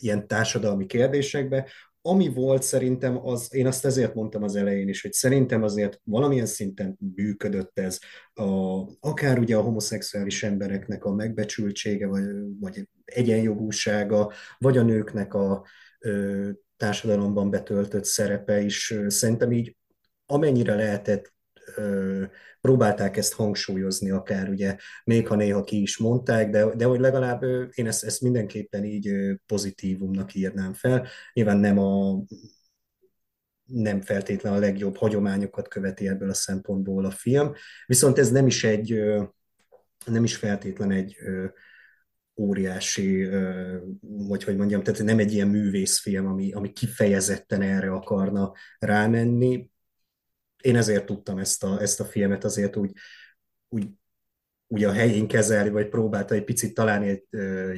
ilyen társadalmi kérdésekbe. Ami volt szerintem, az, én azt ezért mondtam az elején is, hogy szerintem azért valamilyen szinten működött ez, a, akár ugye a homoszexuális embereknek a megbecsültsége, vagy, vagy egyenjogúsága, vagy a nőknek a ö, társadalomban betöltött szerepe is szerintem így amennyire lehetett próbálták ezt hangsúlyozni akár, ugye, még ha néha ki is mondták, de, de hogy legalább én ezt, ezt mindenképpen így pozitívumnak írnám fel. Nyilván nem a nem feltétlenül a legjobb hagyományokat követi ebből a szempontból a film, viszont ez nem is egy, nem is feltétlen egy óriási, vagy hogy mondjam, tehát nem egy ilyen művészfilm, ami, ami kifejezetten erre akarna rámenni én ezért tudtam ezt a, ezt a filmet azért úgy, úgy, úgy a helyén kezelni, vagy próbálta egy picit talán egy,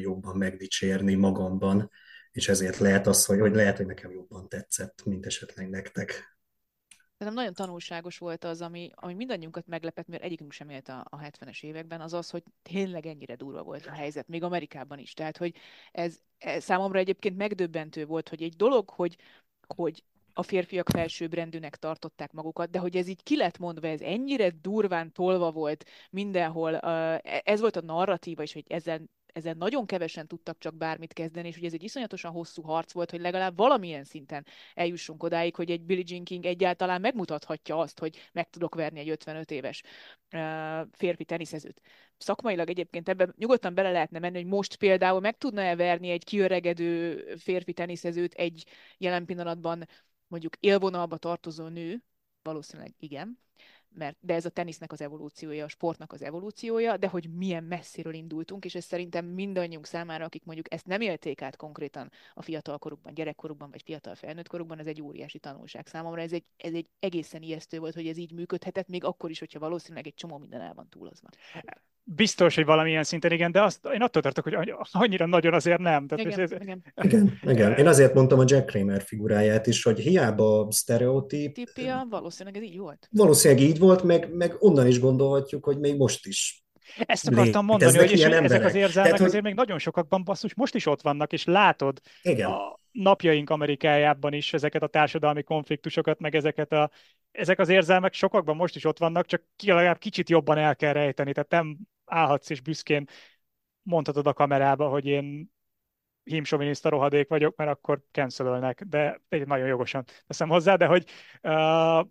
jobban megdicsérni magamban, és ezért lehet az, hogy, hogy lehet, hogy nekem jobban tetszett, mint esetleg nektek. Szerintem nagyon tanulságos volt az, ami, ami mindannyiunkat meglepett, mert egyikünk sem élt a, a 70-es években, az az, hogy tényleg ennyire durva volt a helyzet, még Amerikában is. Tehát, hogy ez, ez számomra egyébként megdöbbentő volt, hogy egy dolog, hogy, hogy a férfiak felsőbbrendűnek tartották magukat, de hogy ez így ki lett mondva, ez ennyire durván tolva volt mindenhol, e, ez volt a narratíva is, hogy ezzel ezzel nagyon kevesen tudtak csak bármit kezdeni, és hogy ez egy iszonyatosan hosszú harc volt, hogy legalább valamilyen szinten eljussunk odáig, hogy egy Billie Jean King egyáltalán megmutathatja azt, hogy meg tudok verni egy 55 éves férfi teniszezőt. Szakmailag egyébként ebben nyugodtan bele lehetne menni, hogy most például meg tudna-e verni egy kiöregedő férfi teniszezőt egy jelen pillanatban mondjuk élvonalba tartozó nő, valószínűleg igen, mert, de ez a tenisznek az evolúciója, a sportnak az evolúciója, de hogy milyen messziről indultunk, és ez szerintem mindannyiunk számára, akik mondjuk ezt nem élték át konkrétan a fiatalkorukban, gyerekkorukban, vagy fiatal felnőttkorukban, ez egy óriási tanulság számomra. Ez egy, ez egy egészen ijesztő volt, hogy ez így működhetett, még akkor is, hogyha valószínűleg egy csomó minden el van túlozva. Biztos, hogy valamilyen szinten igen, de azt, én attól tartok, hogy annyira nagyon azért nem. Tehát igen, ez, igen. igen, igen. Én azért mondtam a Jack Kramer figuráját is, hogy hiába sztereotíp. Típia, valószínűleg ez így volt. Valószínűleg így volt, meg, meg onnan is gondolhatjuk, hogy még most is ezt akartam mondani, hogy és ezek az érzelmek Tehát, azért még nagyon sokakban basszus most is ott vannak, és látod igen. a napjaink Amerikájában is ezeket a társadalmi konfliktusokat, meg ezeket a, ezek az érzelmek sokakban most is ott vannak, csak ki legalább kicsit jobban el kell rejteni, tehát nem állhatsz és büszkén mondhatod a kamerába, hogy én hímsoviniszta rohadék vagyok, mert akkor cancelölnek, de nagyon jogosan teszem hozzá, de hogy uh,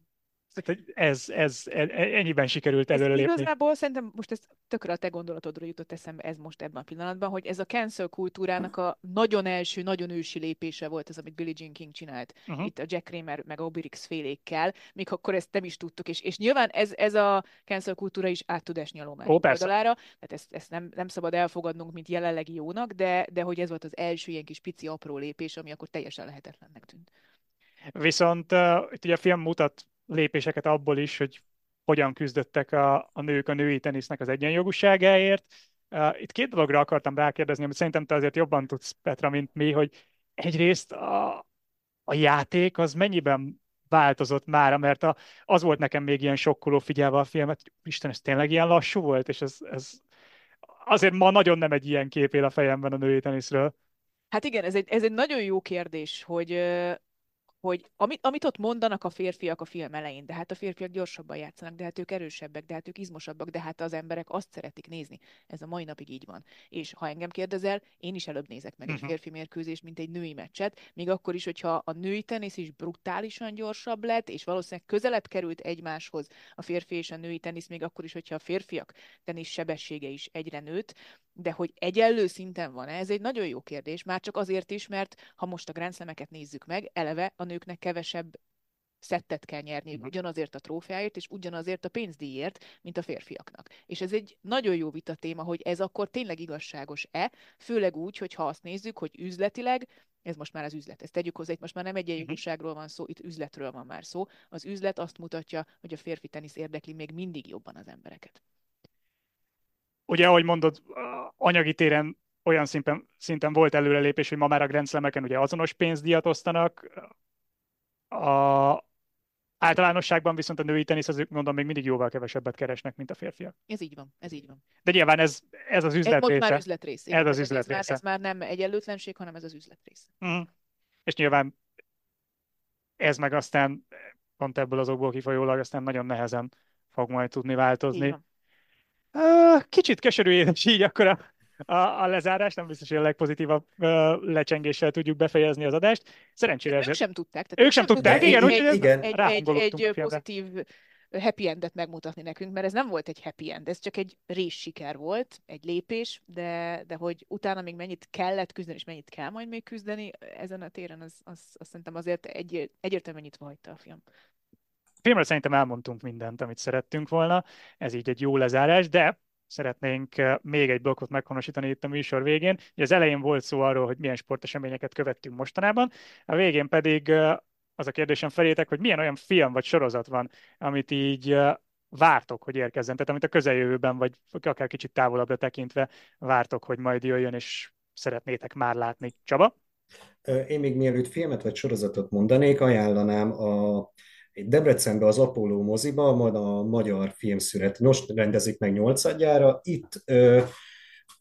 ez, ez, e, ennyiben sikerült előrelépni. Igazából szerintem most ez tökre a te gondolatodról jutott eszembe ez most ebben a pillanatban, hogy ez a cancel kultúrának a nagyon első, nagyon ősi lépése volt ez, amit Billie Jean King csinált uh-huh. itt a Jack Kramer meg a Obirix félékkel, még akkor ezt nem is tudtuk, és, és nyilván ez, ez a cancel kultúra is át tud esni a lomány oldalára, tehát ezt, ezt nem, nem szabad elfogadnunk, mint jelenlegi jónak, de, de hogy ez volt az első ilyen kis pici apró lépés, ami akkor teljesen lehetetlennek tűnt. Viszont uh, itt ugye a film mutat lépéseket abból is, hogy hogyan küzdöttek a, a nők a női tenisznek az egyenjogúságáért. Uh, itt két dologra akartam rákérdezni, amit szerintem te azért jobban tudsz, Petra, mint mi, hogy egyrészt a, a játék az mennyiben változott már, mert a, az volt nekem még ilyen sokkoló figyelve a filmet, Isten, ez tényleg ilyen lassú volt, és ez, ez azért ma nagyon nem egy ilyen kép él a fejemben a női teniszről. Hát igen, ez egy, ez egy nagyon jó kérdés, hogy hogy amit, amit ott mondanak a férfiak a film elején, de hát a férfiak gyorsabban játszanak, de hát ők erősebbek, de hát ők izmosabbak, de hát az emberek azt szeretik nézni. Ez a mai napig így van. És ha engem kérdezel, én is előbb nézek meg uh-huh. egy mhm. férfi mérkőzést, mint egy női meccset, még akkor is, hogyha a női tenisz is brutálisan gyorsabb lett, és valószínűleg közelebb került egymáshoz a férfi és a női tenisz, még akkor is, hogyha a férfiak tenisz sebessége is egyre nőtt, de hogy egyenlő szinten van ez egy nagyon jó kérdés, már csak azért is, mert ha most a Grand nézzük meg, eleve a nőknek kevesebb szettet kell nyerni uh-huh. ugyanazért a trófeáért, és ugyanazért a pénzdíjért, mint a férfiaknak. És ez egy nagyon jó vita téma, hogy ez akkor tényleg igazságos-e, főleg úgy, hogy ha azt nézzük, hogy üzletileg, ez most már az üzlet, ezt tegyük hozzá, itt most már nem egy egyenjogúságról van szó, itt üzletről van már szó. Az üzlet azt mutatja, hogy a férfi tenisz érdekli még mindig jobban az embereket ugye, ahogy mondod, anyagi téren olyan szinten, szinten volt előrelépés, hogy ma már a Grand ugye azonos pénzdíjat osztanak. A, általánosságban viszont a női teniszezők, mondom, még mindig jóval kevesebbet keresnek, mint a férfiak. Ez így van, ez így van. De nyilván ez, ez az üzlet ez része. már üzlet része. Ez az üzlet ez része. Már, ez már nem egyenlőtlenség, hanem ez az üzlet része. Mm. És nyilván ez meg aztán pont ebből az okból kifolyólag aztán nagyon nehezen fog majd tudni változni. Kicsit keserű édes így akkor a, a, a lezárás, nem biztos, hogy a legpozitívabb uh, lecsengéssel tudjuk befejezni az adást. Szerencsére Ők sem tudták. Tehát ők sem tudták, tudták. igen, úgyhogy. Egy, egy, egy, egy pozitív happy endet megmutatni nekünk, mert ez nem volt egy happy end, ez csak egy rés siker volt, egy lépés, de, de hogy utána még mennyit kellett küzdeni, és mennyit kell majd még küzdeni ezen a téren, az, az, az szerintem azért egy, egyértelműen nyitva hagyta a film filmről szerintem elmondtunk mindent, amit szerettünk volna, ez így egy jó lezárás, de szeretnénk eh, még egy blokkot meghonosítani itt a műsor végén. Ugye az elején volt szó arról, hogy milyen sporteseményeket követtünk mostanában, a végén pedig eh, az a kérdésem felétek, hogy milyen olyan film vagy sorozat van, amit így eh, vártok, hogy érkezzen, tehát amit a közeljövőben, vagy akár kicsit távolabbra tekintve vártok, hogy majd jöjjön, és szeretnétek már látni. Csaba? Én még mielőtt filmet vagy sorozatot mondanék, ajánlanám a Debrecenbe az Apollo moziba, majd a magyar filmszület most rendezik meg nyolcadjára. Itt ö,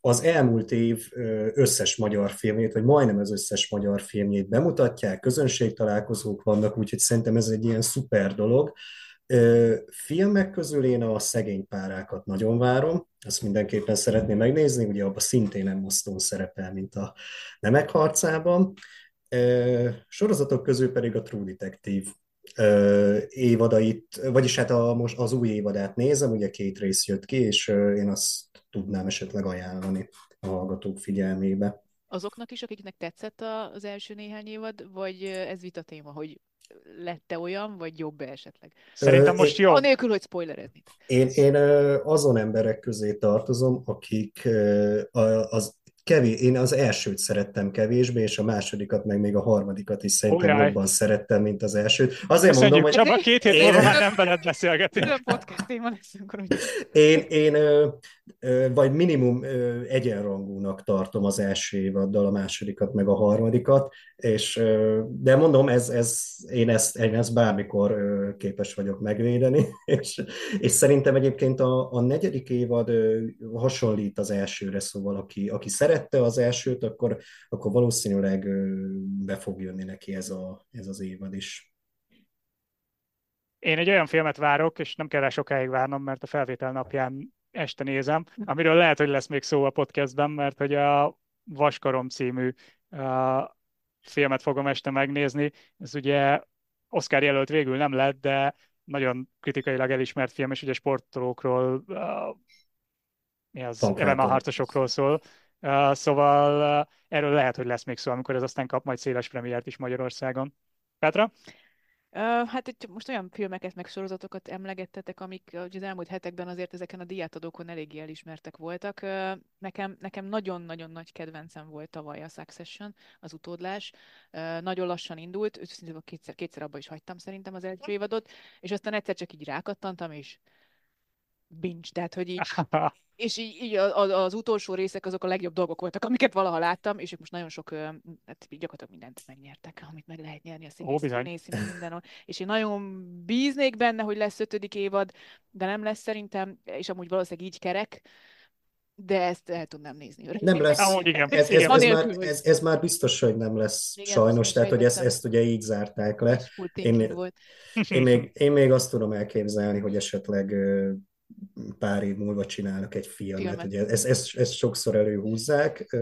az elmúlt év összes magyar filmjét, vagy majdnem az összes magyar filmjét bemutatják, közönségtalálkozók vannak, úgyhogy szerintem ez egy ilyen szuper dolog. Filmek közül én a szegény párákat nagyon várom, azt mindenképpen szeretném megnézni, ugye abban szintén nem Stone szerepel, mint a Nemek harcában. Sorozatok közül pedig a True Detective évadait, vagyis hát a, most az új évadát nézem, ugye két rész jött ki, és én azt tudnám esetleg ajánlani a hallgatók figyelmébe. Azoknak is, akiknek tetszett az első néhány évad, vagy ez vita téma, hogy lette olyan, vagy jobb esetleg? Szerintem most jó. Anélkül, hogy spoilerezni. Én, én azon emberek közé tartozom, akik az kevés, én az elsőt szerettem kevésbé, és a másodikat, meg még a harmadikat is szerintem Uráj. jobban szerettem, mint az elsőt. Azért Köszönjük, mondom, hogy... Csaba, két hét múlva már nem veled beszélgetünk. Én, én vagy minimum egyenrangúnak tartom az első évaddal, a másodikat, meg a harmadikat, és, de mondom, ez, ez, én, ezt, én ezt bármikor képes vagyok megvédeni, és, és szerintem egyébként a, a negyedik évad hasonlít az elsőre, szóval aki, aki szerette az elsőt, akkor, akkor valószínűleg be fog jönni neki ez, a, ez az évad is. Én egy olyan filmet várok, és nem kell rá sokáig várnom, mert a felvétel napján este nézem, amiről lehet, hogy lesz még szó a podcastben, mert hogy a Vaskarom című uh, filmet fogom este megnézni. Ez ugye Oscar jelölt végül nem lett, de nagyon kritikailag elismert film, és ugye sportolókról, uh, mi az, MMA harcosokról szól. Uh, szóval uh, erről lehet, hogy lesz még szó, amikor ez aztán kap majd széles premiért is Magyarországon. Petra? Hát itt most olyan filmeket, meg sorozatokat emlegettetek, amik az elmúlt hetekben azért ezeken a diátadókon eléggé elismertek voltak. Nekem, nekem nagyon-nagyon nagy kedvencem volt tavaly a Succession, az utódlás. Nagyon lassan indult, őszintén kétszer, kétszer abba is hagytam szerintem az első évadot, és aztán egyszer csak így rákattantam, és binge, tehát hogy így, és így, így az, az utolsó részek azok a legjobb dolgok voltak, amiket valaha láttam, és ők most nagyon sok, hát gyakorlatilag mindent megnyertek, amit meg lehet nyerni a színész, mindenon. És én nagyon bíznék benne, hogy lesz ötödik évad, de nem lesz szerintem, és amúgy valószínűleg így kerek, de ezt el tudnám nézni. Öreg. Nem lesz. Ahogy igen. Ez, ez, ez, már, ez, ez már biztos, hogy nem lesz igen, sajnos, tehát hogy ezt, ezt ugye így zárták le. Én, volt. én, még, én még azt tudom elképzelni, hogy esetleg pár év múlva csinálnak egy filmet. filmet. Ugye ezt, ezt, ezt sokszor előhúzzák,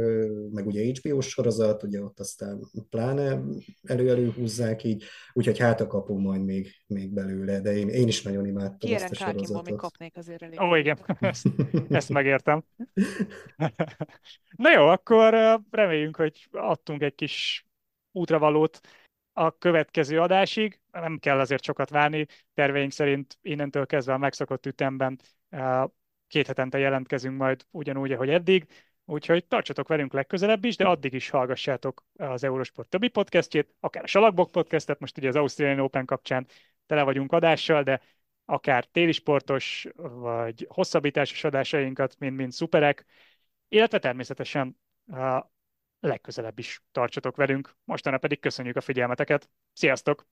meg ugye HBO sorozat, ugye ott aztán pláne elő-előhúzzák így, úgyhogy hát a kapu majd még, még belőle, de én, én is nagyon imádtam Kieran ezt a sorozatot. még kapnék azért elég. Ó, igen, ezt, ezt megértem. Na jó, akkor reméljünk, hogy adtunk egy kis útravalót a következő adásig. Nem kell azért sokat várni, terveink szerint innentől kezdve a megszokott ütemben két hetente jelentkezünk majd ugyanúgy, ahogy eddig, úgyhogy tartsatok velünk legközelebb is, de addig is hallgassátok az Eurosport többi podcastjét, akár a Salakbok podcastet, most ugye az Australian Open kapcsán tele vagyunk adással, de akár télisportos vagy hosszabbításos adásainkat, mind-mind szuperek, illetve természetesen legközelebb is tartsatok velünk. Mostanra pedig köszönjük a figyelmeteket. Sziasztok!